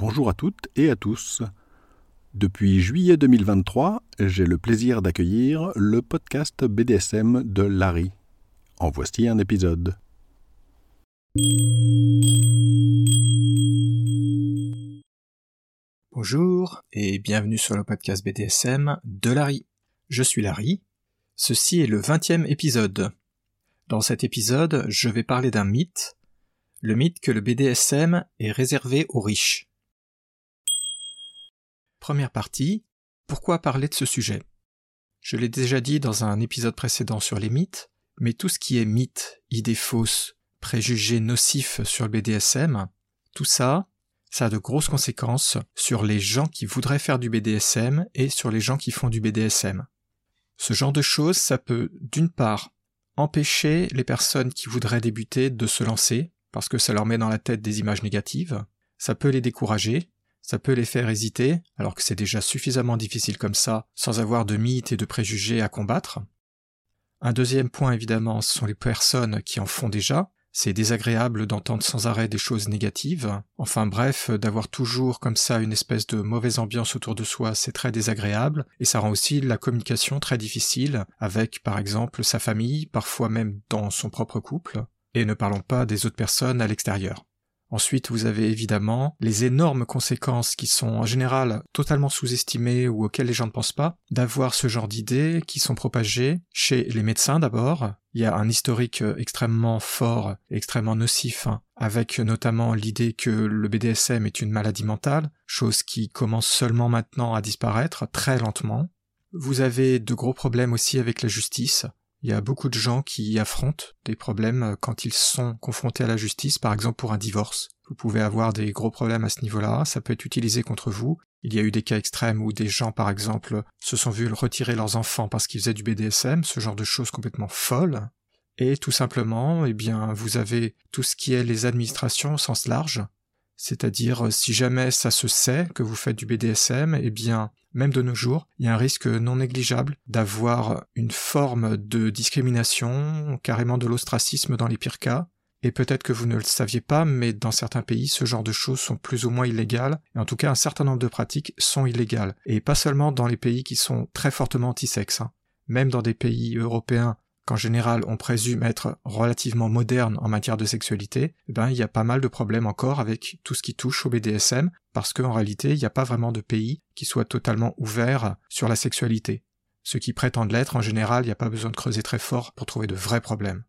Bonjour à toutes et à tous. Depuis juillet 2023, j'ai le plaisir d'accueillir le podcast BDSM de Larry. En voici un épisode. Bonjour et bienvenue sur le podcast BDSM de Larry. Je suis Larry. Ceci est le vingtième épisode. Dans cet épisode, je vais parler d'un mythe, le mythe que le BDSM est réservé aux riches. Première partie, pourquoi parler de ce sujet? Je l'ai déjà dit dans un épisode précédent sur les mythes, mais tout ce qui est mythe, idées fausses, préjugés nocifs sur le BDSM, tout ça, ça a de grosses conséquences sur les gens qui voudraient faire du BDSM et sur les gens qui font du BDSM. Ce genre de choses, ça peut, d'une part, empêcher les personnes qui voudraient débuter de se lancer, parce que ça leur met dans la tête des images négatives, ça peut les décourager, ça peut les faire hésiter, alors que c'est déjà suffisamment difficile comme ça, sans avoir de mythes et de préjugés à combattre. Un deuxième point évidemment, ce sont les personnes qui en font déjà, c'est désagréable d'entendre sans arrêt des choses négatives. Enfin bref, d'avoir toujours comme ça une espèce de mauvaise ambiance autour de soi, c'est très désagréable, et ça rend aussi la communication très difficile avec par exemple sa famille, parfois même dans son propre couple, et ne parlons pas des autres personnes à l'extérieur. Ensuite, vous avez évidemment les énormes conséquences qui sont en général totalement sous-estimées ou auxquelles les gens ne pensent pas, d'avoir ce genre d'idées qui sont propagées chez les médecins d'abord. Il y a un historique extrêmement fort, extrêmement nocif, hein, avec notamment l'idée que le BDSM est une maladie mentale, chose qui commence seulement maintenant à disparaître très lentement. Vous avez de gros problèmes aussi avec la justice, il y a beaucoup de gens qui affrontent des problèmes euh, quand ils sont confrontés à la justice, par exemple pour un divorce. Vous pouvez avoir des gros problèmes à ce niveau-là, ça peut être utilisé contre vous. Il y a eu des cas extrêmes où des gens, par exemple, se sont vus retirer leurs enfants parce qu'ils faisaient du BDSM, ce genre de choses complètement folles. Et tout simplement, eh bien, vous avez tout ce qui est les administrations au sens large, c'est-à-dire, euh, si jamais ça se sait que vous faites du BDSM, eh bien, même de nos jours, il y a un risque non négligeable d'avoir une forme de discrimination, carrément de l'ostracisme dans les pires cas. Et peut-être que vous ne le saviez pas, mais dans certains pays, ce genre de choses sont plus ou moins illégales, et en tout cas un certain nombre de pratiques sont illégales. Et pas seulement dans les pays qui sont très fortement anti-sexe. Hein. Même dans des pays européens général on présume être relativement moderne en matière de sexualité, eh ben il y a pas mal de problèmes encore avec tout ce qui touche au BDSM, parce qu'en réalité il n'y a pas vraiment de pays qui soit totalement ouvert sur la sexualité. Ceux qui prétendent l'être, en général, il n'y a pas besoin de creuser très fort pour trouver de vrais problèmes.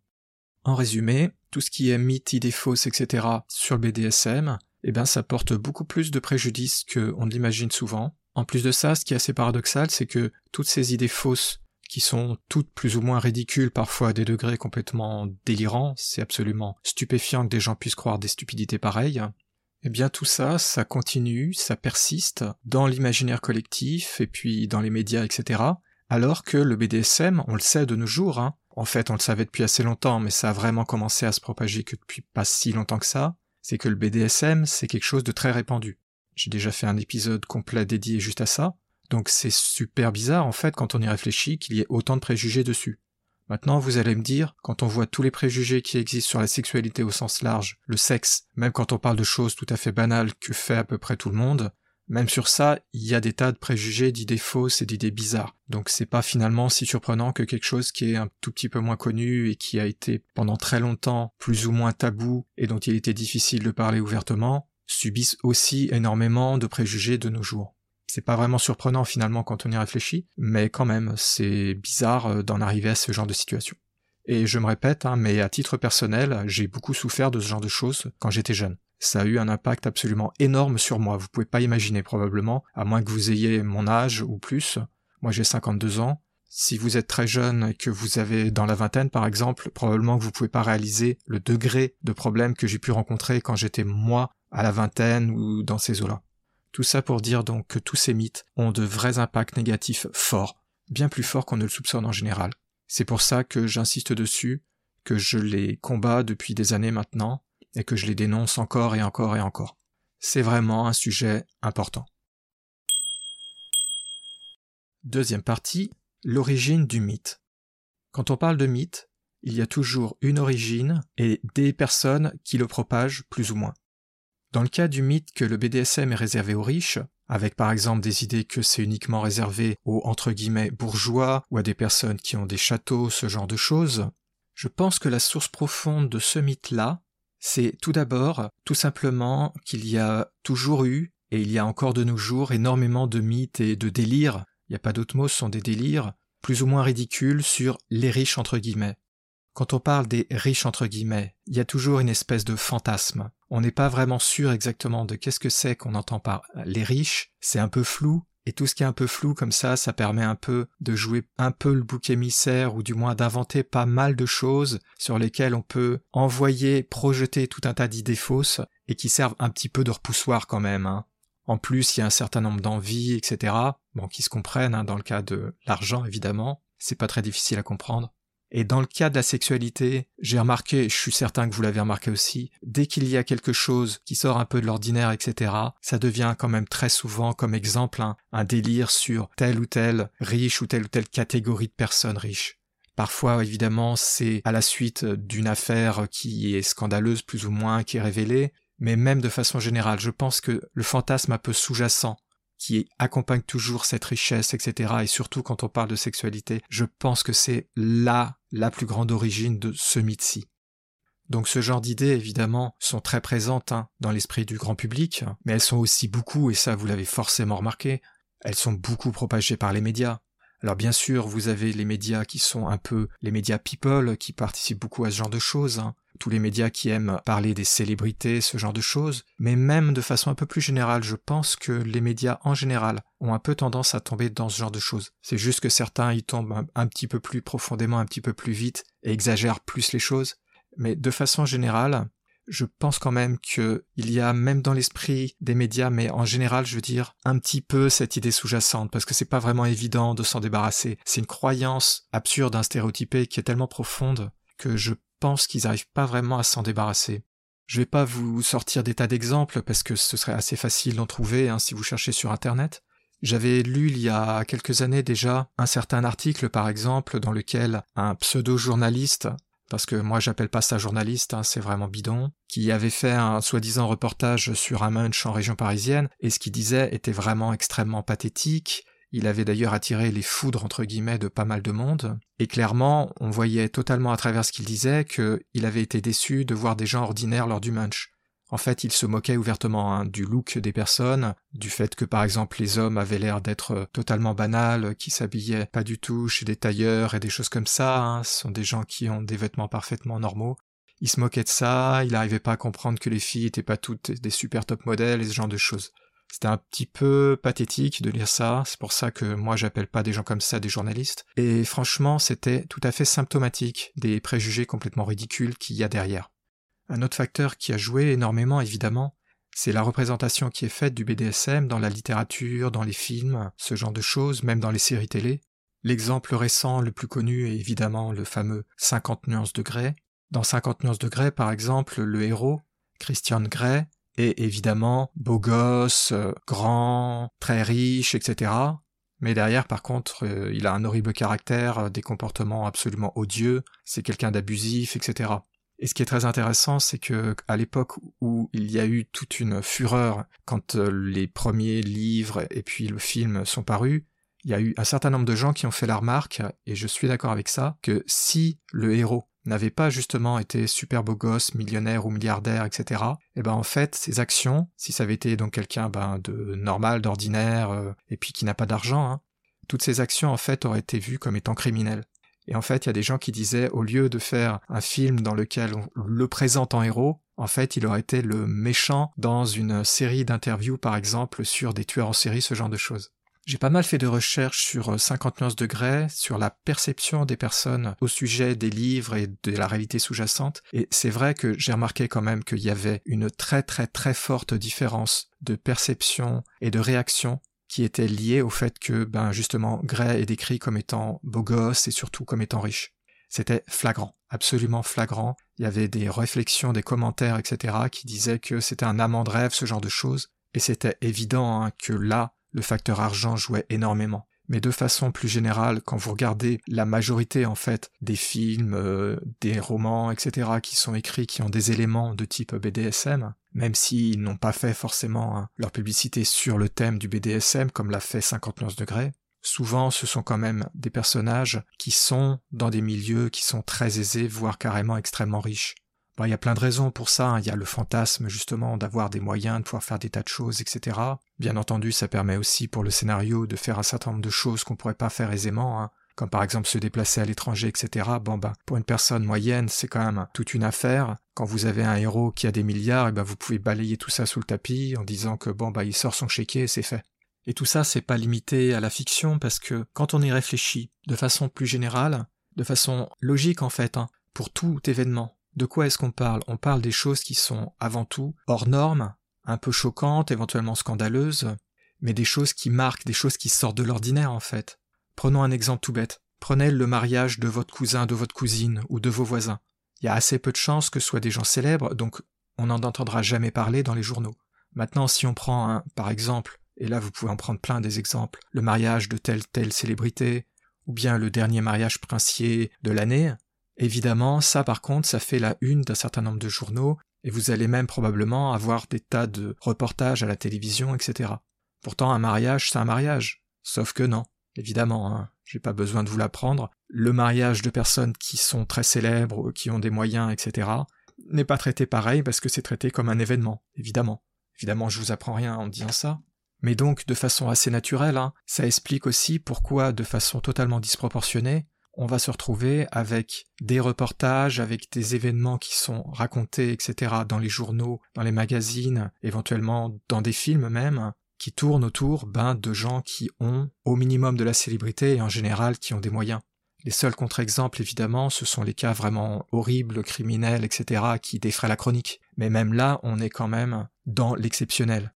En résumé, tout ce qui est mythe, idées fausses, etc. sur le BDSM, eh ben ça porte beaucoup plus de préjudice qu'on ne l'imagine souvent. En plus de ça, ce qui est assez paradoxal, c'est que toutes ces idées fausses qui sont toutes plus ou moins ridicules, parfois à des degrés complètement délirants, c'est absolument stupéfiant que des gens puissent croire des stupidités pareilles, eh bien tout ça, ça continue, ça persiste dans l'imaginaire collectif et puis dans les médias, etc. Alors que le BDSM, on le sait de nos jours, hein. en fait on le savait depuis assez longtemps, mais ça a vraiment commencé à se propager que depuis pas si longtemps que ça, c'est que le BDSM c'est quelque chose de très répandu. J'ai déjà fait un épisode complet dédié juste à ça, donc c'est super bizarre en fait quand on y réfléchit qu'il y ait autant de préjugés dessus. Maintenant, vous allez me dire, quand on voit tous les préjugés qui existent sur la sexualité au sens large, le sexe, même quand on parle de choses tout à fait banales que fait à peu près tout le monde, même sur ça, il y a des tas de préjugés, d'idées fausses et d'idées bizarres. Donc c'est pas finalement si surprenant que quelque chose qui est un tout petit peu moins connu et qui a été pendant très longtemps plus ou moins tabou et dont il était difficile de parler ouvertement, subisse aussi énormément de préjugés de nos jours. C'est pas vraiment surprenant finalement quand on y réfléchit, mais quand même, c'est bizarre euh, d'en arriver à ce genre de situation. Et je me répète, hein, mais à titre personnel, j'ai beaucoup souffert de ce genre de choses quand j'étais jeune. Ça a eu un impact absolument énorme sur moi, vous pouvez pas imaginer probablement, à moins que vous ayez mon âge ou plus. Moi j'ai 52 ans. Si vous êtes très jeune et que vous avez dans la vingtaine par exemple, probablement que vous pouvez pas réaliser le degré de problème que j'ai pu rencontrer quand j'étais moi à la vingtaine ou dans ces eaux-là. Tout ça pour dire donc que tous ces mythes ont de vrais impacts négatifs forts, bien plus forts qu'on ne le soupçonne en général. C'est pour ça que j'insiste dessus, que je les combats depuis des années maintenant, et que je les dénonce encore et encore et encore. C'est vraiment un sujet important. Deuxième partie, l'origine du mythe. Quand on parle de mythe, il y a toujours une origine et des personnes qui le propagent plus ou moins. Dans le cas du mythe que le BDSM est réservé aux riches, avec par exemple des idées que c'est uniquement réservé aux entre guillemets bourgeois ou à des personnes qui ont des châteaux, ce genre de choses, je pense que la source profonde de ce mythe-là, c'est tout d'abord tout simplement qu'il y a toujours eu, et il y a encore de nos jours, énormément de mythes et de délires, il n'y a pas d'autres mots, ce sont des délires, plus ou moins ridicules sur les riches entre guillemets. Quand on parle des riches entre guillemets, il y a toujours une espèce de fantasme. On n'est pas vraiment sûr exactement de qu'est-ce que c'est qu'on entend par les riches, c'est un peu flou, et tout ce qui est un peu flou comme ça, ça permet un peu de jouer un peu le bouc émissaire, ou du moins d'inventer pas mal de choses sur lesquelles on peut envoyer, projeter tout un tas d'idées fausses, et qui servent un petit peu de repoussoir quand même. Hein. En plus, il y a un certain nombre d'envies, etc. Bon, qui se comprennent, hein, dans le cas de l'argent évidemment, c'est pas très difficile à comprendre. Et dans le cas de la sexualité, j'ai remarqué, je suis certain que vous l'avez remarqué aussi, dès qu'il y a quelque chose qui sort un peu de l'ordinaire, etc., ça devient quand même très souvent comme exemple un, délire sur telle ou telle riche ou telle ou telle catégorie de personnes riches. Parfois, évidemment, c'est à la suite d'une affaire qui est scandaleuse plus ou moins, qui est révélée, mais même de façon générale, je pense que le fantasme un peu sous-jacent qui accompagne toujours cette richesse, etc. Et surtout quand on parle de sexualité, je pense que c'est là la plus grande origine de ce mythe-ci. Donc ce genre d'idées, évidemment, sont très présentes hein, dans l'esprit du grand public, mais elles sont aussi beaucoup, et ça vous l'avez forcément remarqué, elles sont beaucoup propagées par les médias. Alors bien sûr, vous avez les médias qui sont un peu les médias people, qui participent beaucoup à ce genre de choses, hein. tous les médias qui aiment parler des célébrités, ce genre de choses, mais même de façon un peu plus générale, je pense que les médias en général ont un peu tendance à tomber dans ce genre de choses. C'est juste que certains y tombent un, un petit peu plus profondément, un petit peu plus vite, et exagèrent plus les choses, mais de façon générale, je pense quand même qu'il y a même dans l'esprit des médias, mais en général, je veux dire, un petit peu cette idée sous-jacente, parce que c'est pas vraiment évident de s'en débarrasser. C'est une croyance absurde, stéréotypée, qui est tellement profonde que je pense qu'ils n'arrivent pas vraiment à s'en débarrasser. Je vais pas vous sortir des tas d'exemples parce que ce serait assez facile d'en trouver hein, si vous cherchez sur internet. J'avais lu il y a quelques années déjà un certain article par exemple dans lequel un pseudo-journaliste parce que moi j'appelle pas ça journaliste, hein, c'est vraiment bidon, qui avait fait un soi-disant reportage sur un munch en région parisienne, et ce qu'il disait était vraiment extrêmement pathétique, il avait d'ailleurs attiré les foudres entre guillemets de pas mal de monde, et clairement on voyait totalement à travers ce qu'il disait qu'il avait été déçu de voir des gens ordinaires lors du munch. En fait, il se moquait ouvertement hein, du look des personnes, du fait que par exemple les hommes avaient l'air d'être euh, totalement banals, qui s'habillaient pas du tout chez des tailleurs et des choses comme ça, hein. ce sont des gens qui ont des vêtements parfaitement normaux. Il se moquait de ça, il n'arrivait pas à comprendre que les filles étaient pas toutes des super top modèles et ce genre de choses. C'était un petit peu pathétique de lire ça, c'est pour ça que moi j'appelle pas des gens comme ça des journalistes. Et franchement, c'était tout à fait symptomatique des préjugés complètement ridicules qu'il y a derrière. Un autre facteur qui a joué énormément, évidemment, c'est la représentation qui est faite du BDSM dans la littérature, dans les films, ce genre de choses, même dans les séries télé. L'exemple récent le plus connu est évidemment le fameux 50 nuances de Grey. Dans 50 nuances de Grey, par exemple, le héros, Christian Grey, est évidemment beau gosse, grand, très riche, etc. Mais derrière, par contre, euh, il a un horrible caractère, des comportements absolument odieux, c'est quelqu'un d'abusif, etc. Et ce qui est très intéressant, c'est que à l'époque où il y a eu toute une fureur quand euh, les premiers livres et puis le film sont parus, il y a eu un certain nombre de gens qui ont fait la remarque, et je suis d'accord avec ça, que si le héros n'avait pas justement été super beau gosse, millionnaire ou milliardaire, etc., et eh ben en fait, ses actions, si ça avait été donc quelqu'un ben, de normal, d'ordinaire, euh, et puis qui n'a pas d'argent, hein, toutes ces actions en fait auraient été vues comme étant criminelles. Et en fait, il y a des gens qui disaient, au lieu de faire un film dans lequel on le présente en héros, en fait, il aurait été le méchant dans une série d'interviews, par exemple, sur des tueurs en série, ce genre de choses. J'ai pas mal fait de recherches sur 50 nuances degrés, sur la perception des personnes au sujet des livres et de la réalité sous-jacente, et c'est vrai que j'ai remarqué quand même qu'il y avait une très très très forte différence de perception et de réaction qui était lié au fait que, ben, justement, Gray est décrit comme étant beau gosse et surtout comme étant riche. C'était flagrant, absolument flagrant. Il y avait des réflexions, des commentaires, etc., qui disaient que c'était un amant de rêve, ce genre de choses. Et c'était évident hein, que là, le facteur argent jouait énormément. Mais de façon plus générale, quand vous regardez la majorité en fait des films, euh, des romans, etc., qui sont écrits, qui ont des éléments de type BDSM, même s'ils n'ont pas fait forcément hein, leur publicité sur le thème du BDSM, comme l'a fait 59 degrés, souvent ce sont quand même des personnages qui sont dans des milieux qui sont très aisés, voire carrément extrêmement riches. Bon, il y a plein de raisons pour ça. Hein. Il y a le fantasme justement d'avoir des moyens, de pouvoir faire des tas de choses, etc. Bien entendu, ça permet aussi pour le scénario de faire un certain nombre de choses qu'on pourrait pas faire aisément, hein. comme par exemple se déplacer à l'étranger, etc. Bon ben, pour une personne moyenne, c'est quand même toute une affaire. Quand vous avez un héros qui a des milliards, et ben vous pouvez balayer tout ça sous le tapis en disant que bon bah il sort son chéquier et c'est fait. Et tout ça, c'est pas limité à la fiction parce que quand on y réfléchit de façon plus générale, de façon logique en fait, hein, pour tout événement, de quoi est-ce qu'on parle? On parle des choses qui sont avant tout hors normes, un peu choquantes, éventuellement scandaleuses, mais des choses qui marquent, des choses qui sortent de l'ordinaire en fait. Prenons un exemple tout bête. Prenez le mariage de votre cousin, de votre cousine ou de vos voisins. Il y a assez peu de chances que ce soit des gens célèbres, donc on n'en entendra jamais parler dans les journaux. Maintenant, si on prend un, par exemple, et là vous pouvez en prendre plein des exemples, le mariage de telle telle célébrité, ou bien le dernier mariage princier de l'année, Évidemment, ça par contre, ça fait la une d'un certain nombre de journaux, et vous allez même probablement avoir des tas de reportages à la télévision, etc. Pourtant, un mariage, c'est un mariage. Sauf que non, évidemment, hein, j'ai pas besoin de vous l'apprendre. Le mariage de personnes qui sont très célèbres, qui ont des moyens, etc., n'est pas traité pareil parce que c'est traité comme un événement, évidemment. Évidemment, je vous apprends rien en disant ça. Mais donc, de façon assez naturelle, hein, ça explique aussi pourquoi, de façon totalement disproportionnée, on va se retrouver avec des reportages, avec des événements qui sont racontés, etc., dans les journaux, dans les magazines, éventuellement dans des films même, qui tournent autour ben, de gens qui ont au minimum de la célébrité et en général qui ont des moyens. Les seuls contre-exemples, évidemment, ce sont les cas vraiment horribles, criminels, etc., qui défraient la chronique. Mais même là, on est quand même dans l'exceptionnel.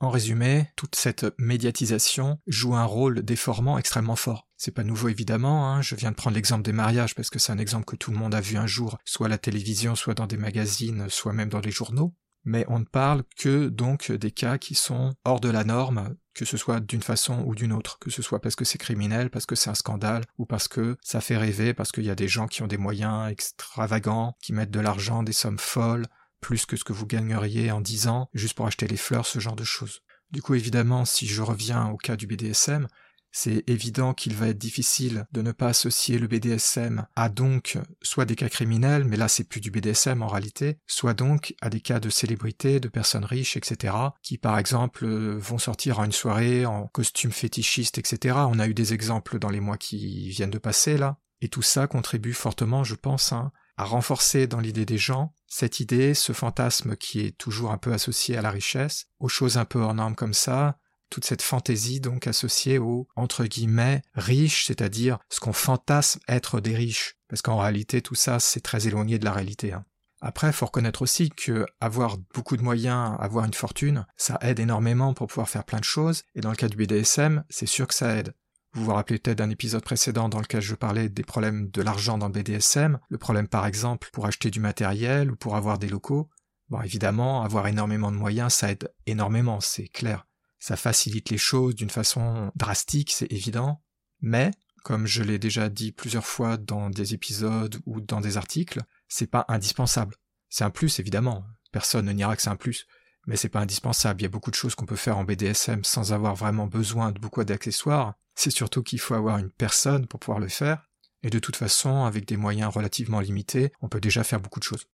En résumé, toute cette médiatisation joue un rôle déformant extrêmement fort. C'est pas nouveau évidemment, hein. je viens de prendre l'exemple des mariages parce que c'est un exemple que tout le monde a vu un jour, soit à la télévision, soit dans des magazines, soit même dans les journaux. Mais on ne parle que donc des cas qui sont hors de la norme, que ce soit d'une façon ou d'une autre, que ce soit parce que c'est criminel, parce que c'est un scandale, ou parce que ça fait rêver, parce qu'il y a des gens qui ont des moyens extravagants, qui mettent de l'argent, des sommes folles, plus que ce que vous gagneriez en 10 ans juste pour acheter les fleurs, ce genre de choses. Du coup, évidemment, si je reviens au cas du BDSM, c'est évident qu'il va être difficile de ne pas associer le BDSM à donc soit des cas criminels, mais là c'est plus du BDSM en réalité, soit donc à des cas de célébrités, de personnes riches, etc., qui par exemple vont sortir à une soirée en costume fétichiste, etc. On a eu des exemples dans les mois qui viennent de passer là, et tout ça contribue fortement, je pense, hein, à renforcer dans l'idée des gens cette idée, ce fantasme qui est toujours un peu associé à la richesse, aux choses un peu hors normes comme ça, toute cette fantaisie donc associée aux entre guillemets riches, c'est-à-dire ce qu'on fantasme être des riches, parce qu'en réalité tout ça c'est très éloigné de la réalité. Hein. Après, faut reconnaître aussi que avoir beaucoup de moyens, avoir une fortune, ça aide énormément pour pouvoir faire plein de choses, et dans le cas du BDSM, c'est sûr que ça aide. Vous vous rappelez peut-être d'un épisode précédent dans lequel je parlais des problèmes de l'argent dans le BDSM, le problème par exemple pour acheter du matériel ou pour avoir des locaux. Bon, évidemment, avoir énormément de moyens, ça aide énormément, c'est clair. Ça facilite les choses d'une façon drastique, c'est évident. Mais, comme je l'ai déjà dit plusieurs fois dans des épisodes ou dans des articles, c'est pas indispensable. C'est un plus, évidemment. Personne ne niera que c'est un plus mais c'est pas indispensable. Il y a beaucoup de choses qu'on peut faire en BDSM sans avoir vraiment besoin de beaucoup d'accessoires. C'est surtout qu'il faut avoir une personne pour pouvoir le faire. Et de toute façon, avec des moyens relativement limités, on peut déjà faire beaucoup de choses.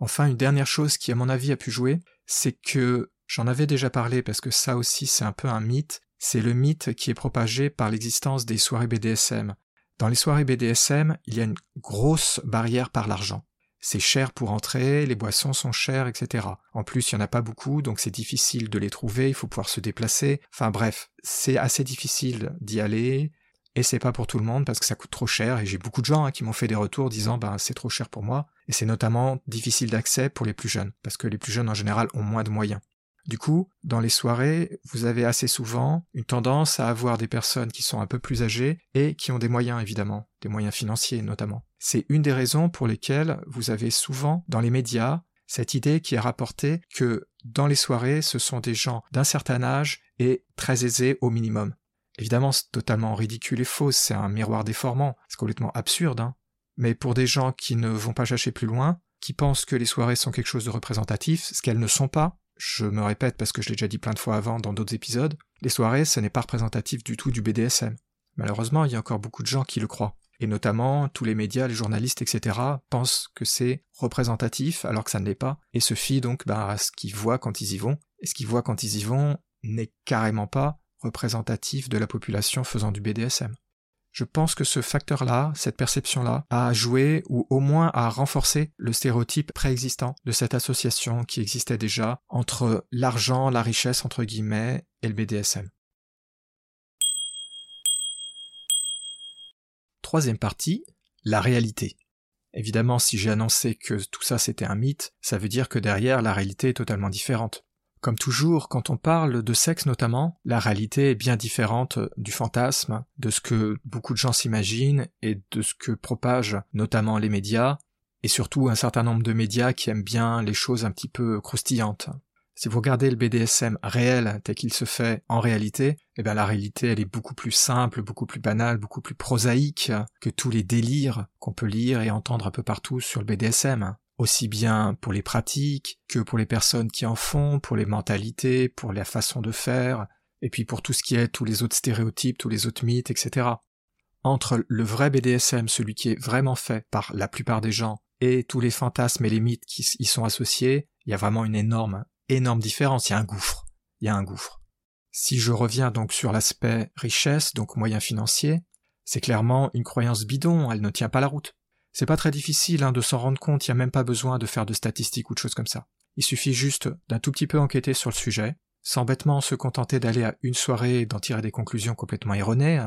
Enfin, une dernière chose qui, à mon avis, a pu jouer, c'est que j'en avais déjà parlé parce que ça aussi c'est un peu un mythe, c'est le mythe qui est propagé par l'existence des soirées BDSM. Dans les soirées BDSM, il y a une grosse barrière par l'argent c'est cher pour entrer, les boissons sont chères, etc. En plus, il n'y en a pas beaucoup, donc c'est difficile de les trouver, il faut pouvoir se déplacer. Enfin bref, c'est assez difficile d'y aller, et c'est pas pour tout le monde parce que ça coûte trop cher, et j'ai beaucoup de gens hein, qui m'ont fait des retours disant ben c'est trop cher pour moi, et c'est notamment difficile d'accès pour les plus jeunes, parce que les plus jeunes en général ont moins de moyens. Du coup, dans les soirées, vous avez assez souvent une tendance à avoir des personnes qui sont un peu plus âgées et qui ont des moyens évidemment, des moyens financiers notamment. C'est une des raisons pour lesquelles vous avez souvent dans les médias cette idée qui est rapportée que dans les soirées, ce sont des gens d'un certain âge et très aisés au minimum. Évidemment, c'est totalement ridicule et faux, c'est un miroir déformant, c'est complètement absurde, hein. Mais pour des gens qui ne vont pas chercher plus loin, qui pensent que les soirées sont quelque chose de représentatif, ce qu'elles ne sont pas, je me répète parce que je l'ai déjà dit plein de fois avant dans d'autres épisodes, les soirées, ce n'est pas représentatif du tout du BDSM. Malheureusement, il y a encore beaucoup de gens qui le croient. Et notamment, tous les médias, les journalistes, etc., pensent que c'est représentatif alors que ça ne l'est pas, et se fient donc bah, à ce qu'ils voient quand ils y vont. Et ce qu'ils voient quand ils y vont n'est carrément pas représentatif de la population faisant du BDSM. Je pense que ce facteur-là, cette perception-là, a joué ou au moins a renforcé le stéréotype préexistant de cette association qui existait déjà entre l'argent, la richesse entre guillemets et le BDSM. Troisième partie, la réalité. Évidemment, si j'ai annoncé que tout ça c'était un mythe, ça veut dire que derrière la réalité est totalement différente. Comme toujours, quand on parle de sexe notamment, la réalité est bien différente du fantasme, de ce que beaucoup de gens s'imaginent et de ce que propagent notamment les médias, et surtout un certain nombre de médias qui aiment bien les choses un petit peu croustillantes. Si vous regardez le BDSM réel tel qu'il se fait en réalité, eh bien la réalité elle est beaucoup plus simple, beaucoup plus banale, beaucoup plus prosaïque que tous les délires qu'on peut lire et entendre un peu partout sur le BDSM aussi bien pour les pratiques que pour les personnes qui en font, pour les mentalités, pour la façon de faire, et puis pour tout ce qui est tous les autres stéréotypes, tous les autres mythes, etc. Entre le vrai BDSM, celui qui est vraiment fait par la plupart des gens, et tous les fantasmes et les mythes qui y sont associés, il y a vraiment une énorme, énorme différence, il y a un gouffre. Il y a un gouffre. Si je reviens donc sur l'aspect richesse, donc moyen financier, c'est clairement une croyance bidon, elle ne tient pas la route. C'est pas très difficile hein, de s'en rendre compte, il n'y a même pas besoin de faire de statistiques ou de choses comme ça. Il suffit juste d'un tout petit peu enquêter sur le sujet, sans bêtement se contenter d'aller à une soirée et d'en tirer des conclusions complètement erronées.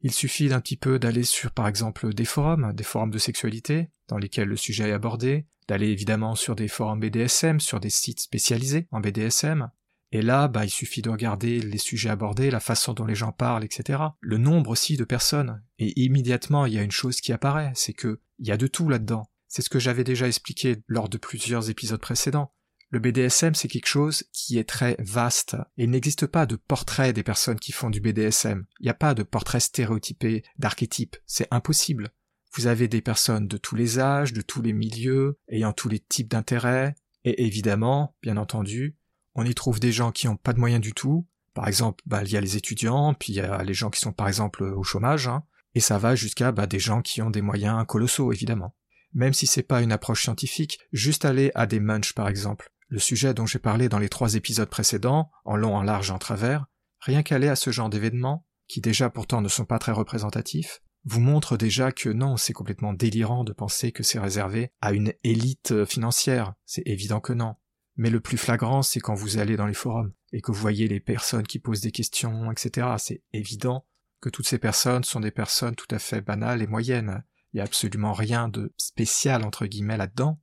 Il suffit d'un petit peu d'aller sur par exemple des forums, des forums de sexualité, dans lesquels le sujet est abordé, d'aller évidemment sur des forums BDSM, sur des sites spécialisés en BDSM, et là, bah, il suffit de regarder les sujets abordés, la façon dont les gens parlent, etc. Le nombre aussi de personnes. Et immédiatement, il y a une chose qui apparaît, c'est que il y a de tout là-dedans. C'est ce que j'avais déjà expliqué lors de plusieurs épisodes précédents. Le BDSM, c'est quelque chose qui est très vaste, il n'existe pas de portrait des personnes qui font du BDSM. Il n'y a pas de portrait stéréotypé, d'archétype. C'est impossible. Vous avez des personnes de tous les âges, de tous les milieux, ayant tous les types d'intérêts, et évidemment, bien entendu, on y trouve des gens qui n'ont pas de moyens du tout. Par exemple, bah, il y a les étudiants, puis il y a les gens qui sont par exemple au chômage, hein. et ça va jusqu'à bah, des gens qui ont des moyens colossaux, évidemment. Même si c'est pas une approche scientifique, juste aller à des munchs par exemple, le sujet dont j'ai parlé dans les trois épisodes précédents, en long, en large en travers, rien qu'aller à ce genre d'événements, qui déjà pourtant ne sont pas très représentatifs, vous montre déjà que non, c'est complètement délirant de penser que c'est réservé à une élite financière. C'est évident que non. Mais le plus flagrant, c'est quand vous allez dans les forums et que vous voyez les personnes qui posent des questions, etc. C'est évident que toutes ces personnes sont des personnes tout à fait banales et moyennes. Il n'y a absolument rien de spécial, entre guillemets, là-dedans.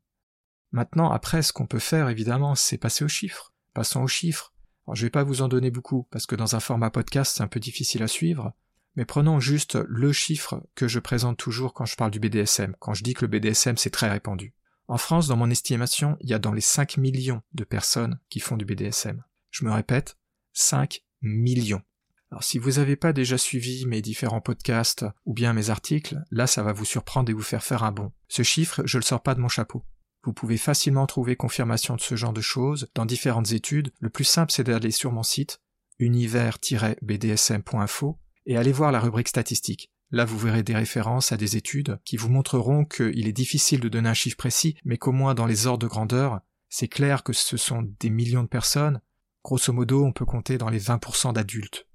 Maintenant, après, ce qu'on peut faire, évidemment, c'est passer aux chiffres. Passons aux chiffres. Je vais pas vous en donner beaucoup, parce que dans un format podcast, c'est un peu difficile à suivre. Mais prenons juste le chiffre que je présente toujours quand je parle du BDSM, quand je dis que le BDSM c'est très répandu. En France, dans mon estimation, il y a dans les 5 millions de personnes qui font du BDSM. Je me répète, 5 millions. Alors si vous n'avez pas déjà suivi mes différents podcasts ou bien mes articles, là ça va vous surprendre et vous faire faire un bond. Ce chiffre, je le sors pas de mon chapeau. Vous pouvez facilement trouver confirmation de ce genre de choses dans différentes études. Le plus simple c'est d'aller sur mon site univers-bdsm.info et aller voir la rubrique statistique. Là, vous verrez des références à des études qui vous montreront qu'il est difficile de donner un chiffre précis, mais qu'au moins dans les ordres de grandeur, c'est clair que ce sont des millions de personnes. Grosso modo, on peut compter dans les 20% d'adultes.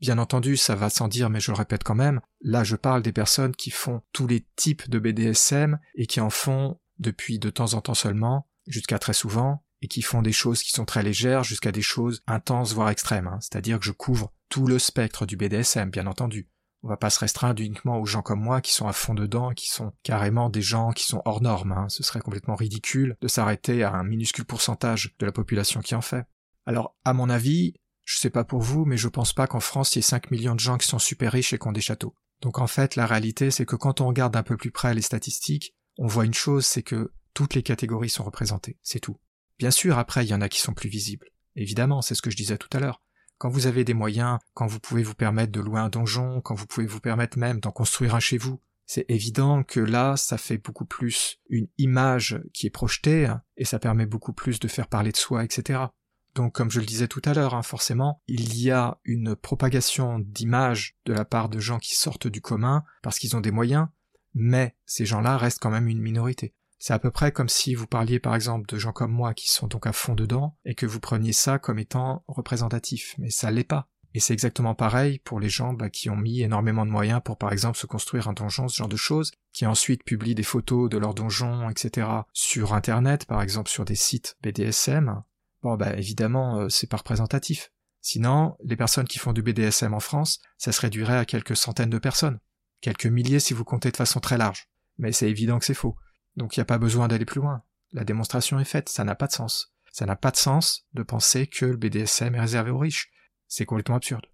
Bien entendu, ça va sans dire, mais je le répète quand même, là je parle des personnes qui font tous les types de BDSM et qui en font depuis de temps en temps seulement, jusqu'à très souvent, et qui font des choses qui sont très légères jusqu'à des choses intenses voire extrêmes. Hein. C'est-à-dire que je couvre tout le spectre du BDSM, bien entendu. On va pas se restreindre uniquement aux gens comme moi qui sont à fond dedans, qui sont carrément des gens qui sont hors normes. Hein. Ce serait complètement ridicule de s'arrêter à un minuscule pourcentage de la population qui en fait. Alors, à mon avis, je sais pas pour vous, mais je pense pas qu'en France il y ait 5 millions de gens qui sont super riches et qui ont des châteaux. Donc en fait, la réalité, c'est que quand on regarde un peu plus près les statistiques, on voit une chose, c'est que toutes les catégories sont représentées, c'est tout. Bien sûr, après, il y en a qui sont plus visibles. Évidemment, c'est ce que je disais tout à l'heure. Quand vous avez des moyens, quand vous pouvez vous permettre de louer un donjon, quand vous pouvez vous permettre même d'en construire un chez vous, c'est évident que là, ça fait beaucoup plus une image qui est projetée, et ça permet beaucoup plus de faire parler de soi, etc. Donc, comme je le disais tout à l'heure, hein, forcément, il y a une propagation d'images de la part de gens qui sortent du commun parce qu'ils ont des moyens, mais ces gens-là restent quand même une minorité. C'est à peu près comme si vous parliez par exemple de gens comme moi qui sont donc à fond dedans et que vous preniez ça comme étant représentatif, mais ça l'est pas. Et c'est exactement pareil pour les gens bah, qui ont mis énormément de moyens pour par exemple se construire un donjon, ce genre de choses, qui ensuite publient des photos de leur donjon, etc. sur internet, par exemple sur des sites BDSM. Bon bah évidemment euh, c'est pas représentatif. Sinon, les personnes qui font du BDSM en France, ça se réduirait à quelques centaines de personnes. Quelques milliers si vous comptez de façon très large. Mais c'est évident que c'est faux. Donc il n'y a pas besoin d'aller plus loin. La démonstration est faite, ça n'a pas de sens. Ça n'a pas de sens de penser que le BDSM est réservé aux riches. C'est complètement absurde.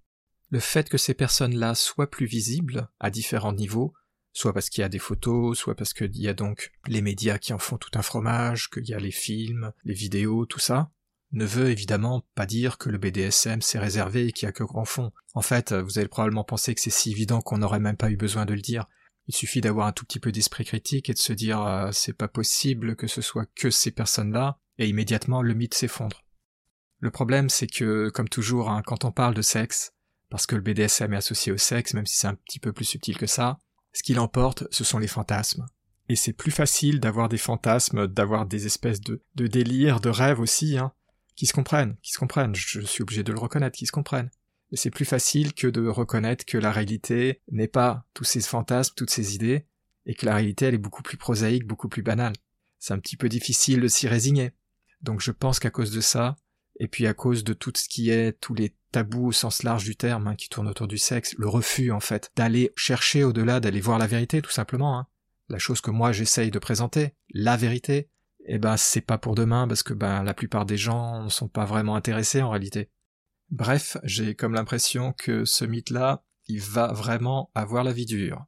Le fait que ces personnes-là soient plus visibles à différents niveaux, soit parce qu'il y a des photos, soit parce qu'il y a donc les médias qui en font tout un fromage, qu'il y a les films, les vidéos, tout ça, ne veut évidemment pas dire que le BDSM s'est réservé et qu'il y a que grand fond. En fait, vous allez probablement penser que c'est si évident qu'on n'aurait même pas eu besoin de le dire. Il suffit d'avoir un tout petit peu d'esprit critique et de se dire euh, c'est pas possible que ce soit que ces personnes-là, et immédiatement le mythe s'effondre. Le problème, c'est que, comme toujours, hein, quand on parle de sexe, parce que le BDSM est associé au sexe, même si c'est un petit peu plus subtil que ça, ce qui l'emporte, ce sont les fantasmes. Et c'est plus facile d'avoir des fantasmes, d'avoir des espèces de, de délires, de rêves aussi, hein, qui se comprennent, qui se comprennent, je suis obligé de le reconnaître, qui se comprennent. Mais c'est plus facile que de reconnaître que la réalité n'est pas tous ces fantasmes, toutes ces idées, et que la réalité elle est beaucoup plus prosaïque, beaucoup plus banale. C'est un petit peu difficile de s'y résigner. Donc je pense qu'à cause de ça, et puis à cause de tout ce qui est tous les tabous au sens large du terme hein, qui tournent autour du sexe, le refus en fait d'aller chercher au-delà, d'aller voir la vérité tout simplement. Hein. La chose que moi j'essaye de présenter, la vérité, eh ben c'est pas pour demain parce que ben la plupart des gens ne sont pas vraiment intéressés en réalité. Bref, j'ai comme l'impression que ce mythe-là, il va vraiment avoir la vie dure.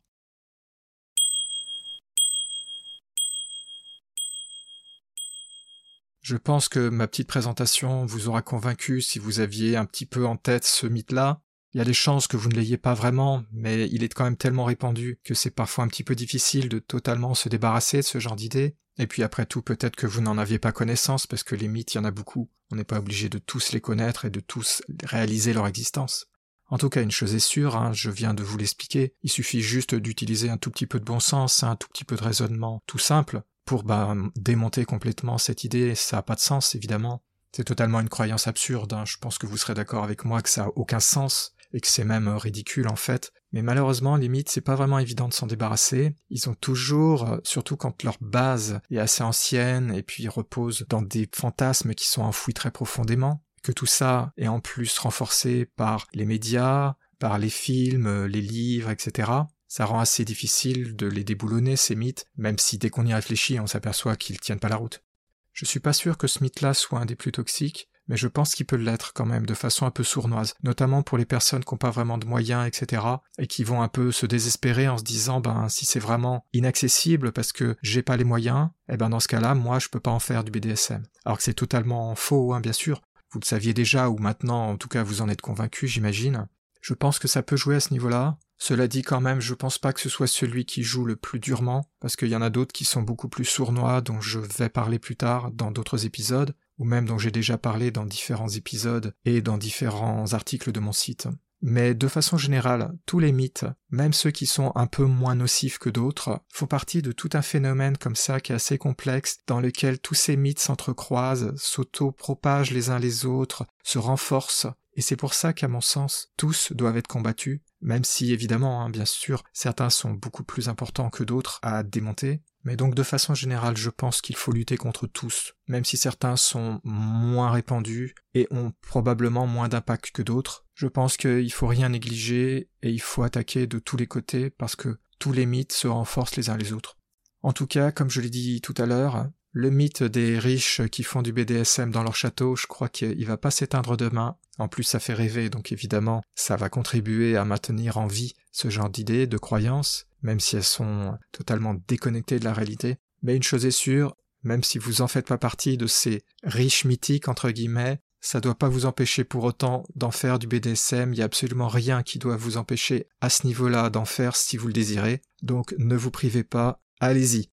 Je pense que ma petite présentation vous aura convaincu si vous aviez un petit peu en tête ce mythe-là. Il y a des chances que vous ne l'ayez pas vraiment, mais il est quand même tellement répandu que c'est parfois un petit peu difficile de totalement se débarrasser de ce genre d'idées. Et puis après tout, peut-être que vous n'en aviez pas connaissance, parce que les mythes, il y en a beaucoup. On n'est pas obligé de tous les connaître et de tous réaliser leur existence. En tout cas, une chose est sûre, hein, je viens de vous l'expliquer, il suffit juste d'utiliser un tout petit peu de bon sens, un tout petit peu de raisonnement tout simple, pour bah, démonter complètement cette idée, ça n'a pas de sens évidemment. C'est totalement une croyance absurde, hein. je pense que vous serez d'accord avec moi que ça n'a aucun sens, et que c'est même ridicule en fait. Mais malheureusement, les mythes, c'est pas vraiment évident de s'en débarrasser. Ils ont toujours, euh, surtout quand leur base est assez ancienne et puis repose dans des fantasmes qui sont enfouis très profondément, que tout ça est en plus renforcé par les médias, par les films, euh, les livres, etc ça rend assez difficile de les déboulonner, ces mythes, même si dès qu'on y réfléchit, on s'aperçoit qu'ils tiennent pas la route. Je suis pas sûr que ce mythe-là soit un des plus toxiques, mais je pense qu'il peut l'être quand même de façon un peu sournoise, notamment pour les personnes qui n'ont pas vraiment de moyens, etc., et qui vont un peu se désespérer en se disant, ben, si c'est vraiment inaccessible parce que j'ai pas les moyens, eh ben, dans ce cas-là, moi, je peux pas en faire du BDSM. Alors que c'est totalement faux, hein, bien sûr. Vous le saviez déjà, ou maintenant, en tout cas, vous en êtes convaincu, j'imagine. Je pense que ça peut jouer à ce niveau-là, cela dit quand même, je pense pas que ce soit celui qui joue le plus durement, parce qu'il y en a d'autres qui sont beaucoup plus sournois, dont je vais parler plus tard dans d'autres épisodes, ou même dont j'ai déjà parlé dans différents épisodes et dans différents articles de mon site. Mais de façon générale, tous les mythes, même ceux qui sont un peu moins nocifs que d'autres, font partie de tout un phénomène comme ça qui est assez complexe, dans lequel tous ces mythes s'entrecroisent, s'auto-propagent les uns les autres, se renforcent, et c'est pour ça qu'à mon sens, tous doivent être combattus, même si évidemment, hein, bien sûr, certains sont beaucoup plus importants que d'autres à démonter, mais donc de façon générale, je pense qu'il faut lutter contre tous, même si certains sont moins répandus et ont probablement moins d'impact que d'autres. Je pense qu'il faut rien négliger et il faut attaquer de tous les côtés parce que tous les mythes se renforcent les uns les autres. En tout cas, comme je l'ai dit tout à l'heure, le mythe des riches qui font du BDSM dans leur château, je crois qu'il va pas s'éteindre demain. En plus, ça fait rêver, donc évidemment, ça va contribuer à maintenir en vie ce genre d'idées, de croyances, même si elles sont totalement déconnectées de la réalité. Mais une chose est sûre, même si vous en faites pas partie de ces riches mythiques, entre guillemets, Ça ne doit pas vous empêcher pour autant d'en faire du BDSM, il n'y a absolument rien qui doit vous empêcher à ce niveau-là d'en faire si vous le désirez, donc ne vous privez pas, allez-y.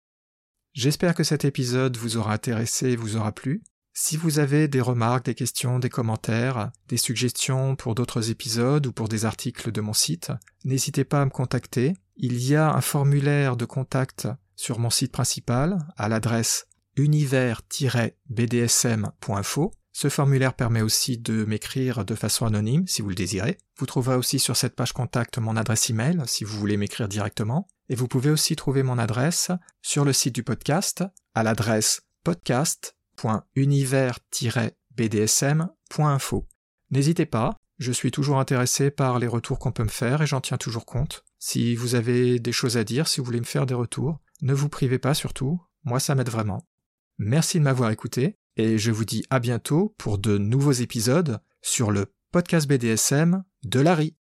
J'espère que cet épisode vous aura intéressé et vous aura plu. Si vous avez des remarques, des questions, des commentaires, des suggestions pour d'autres épisodes ou pour des articles de mon site, n'hésitez pas à me contacter. Il y a un formulaire de contact sur mon site principal à l'adresse univers-bdsm.info. Ce formulaire permet aussi de m'écrire de façon anonyme si vous le désirez. Vous trouverez aussi sur cette page contact mon adresse email si vous voulez m'écrire directement. Et vous pouvez aussi trouver mon adresse sur le site du podcast à l'adresse podcast.univers-bdsm.info. N'hésitez pas, je suis toujours intéressé par les retours qu'on peut me faire et j'en tiens toujours compte. Si vous avez des choses à dire, si vous voulez me faire des retours, ne vous privez pas surtout, moi ça m'aide vraiment. Merci de m'avoir écouté et je vous dis à bientôt pour de nouveaux épisodes sur le podcast BDSM de Larry.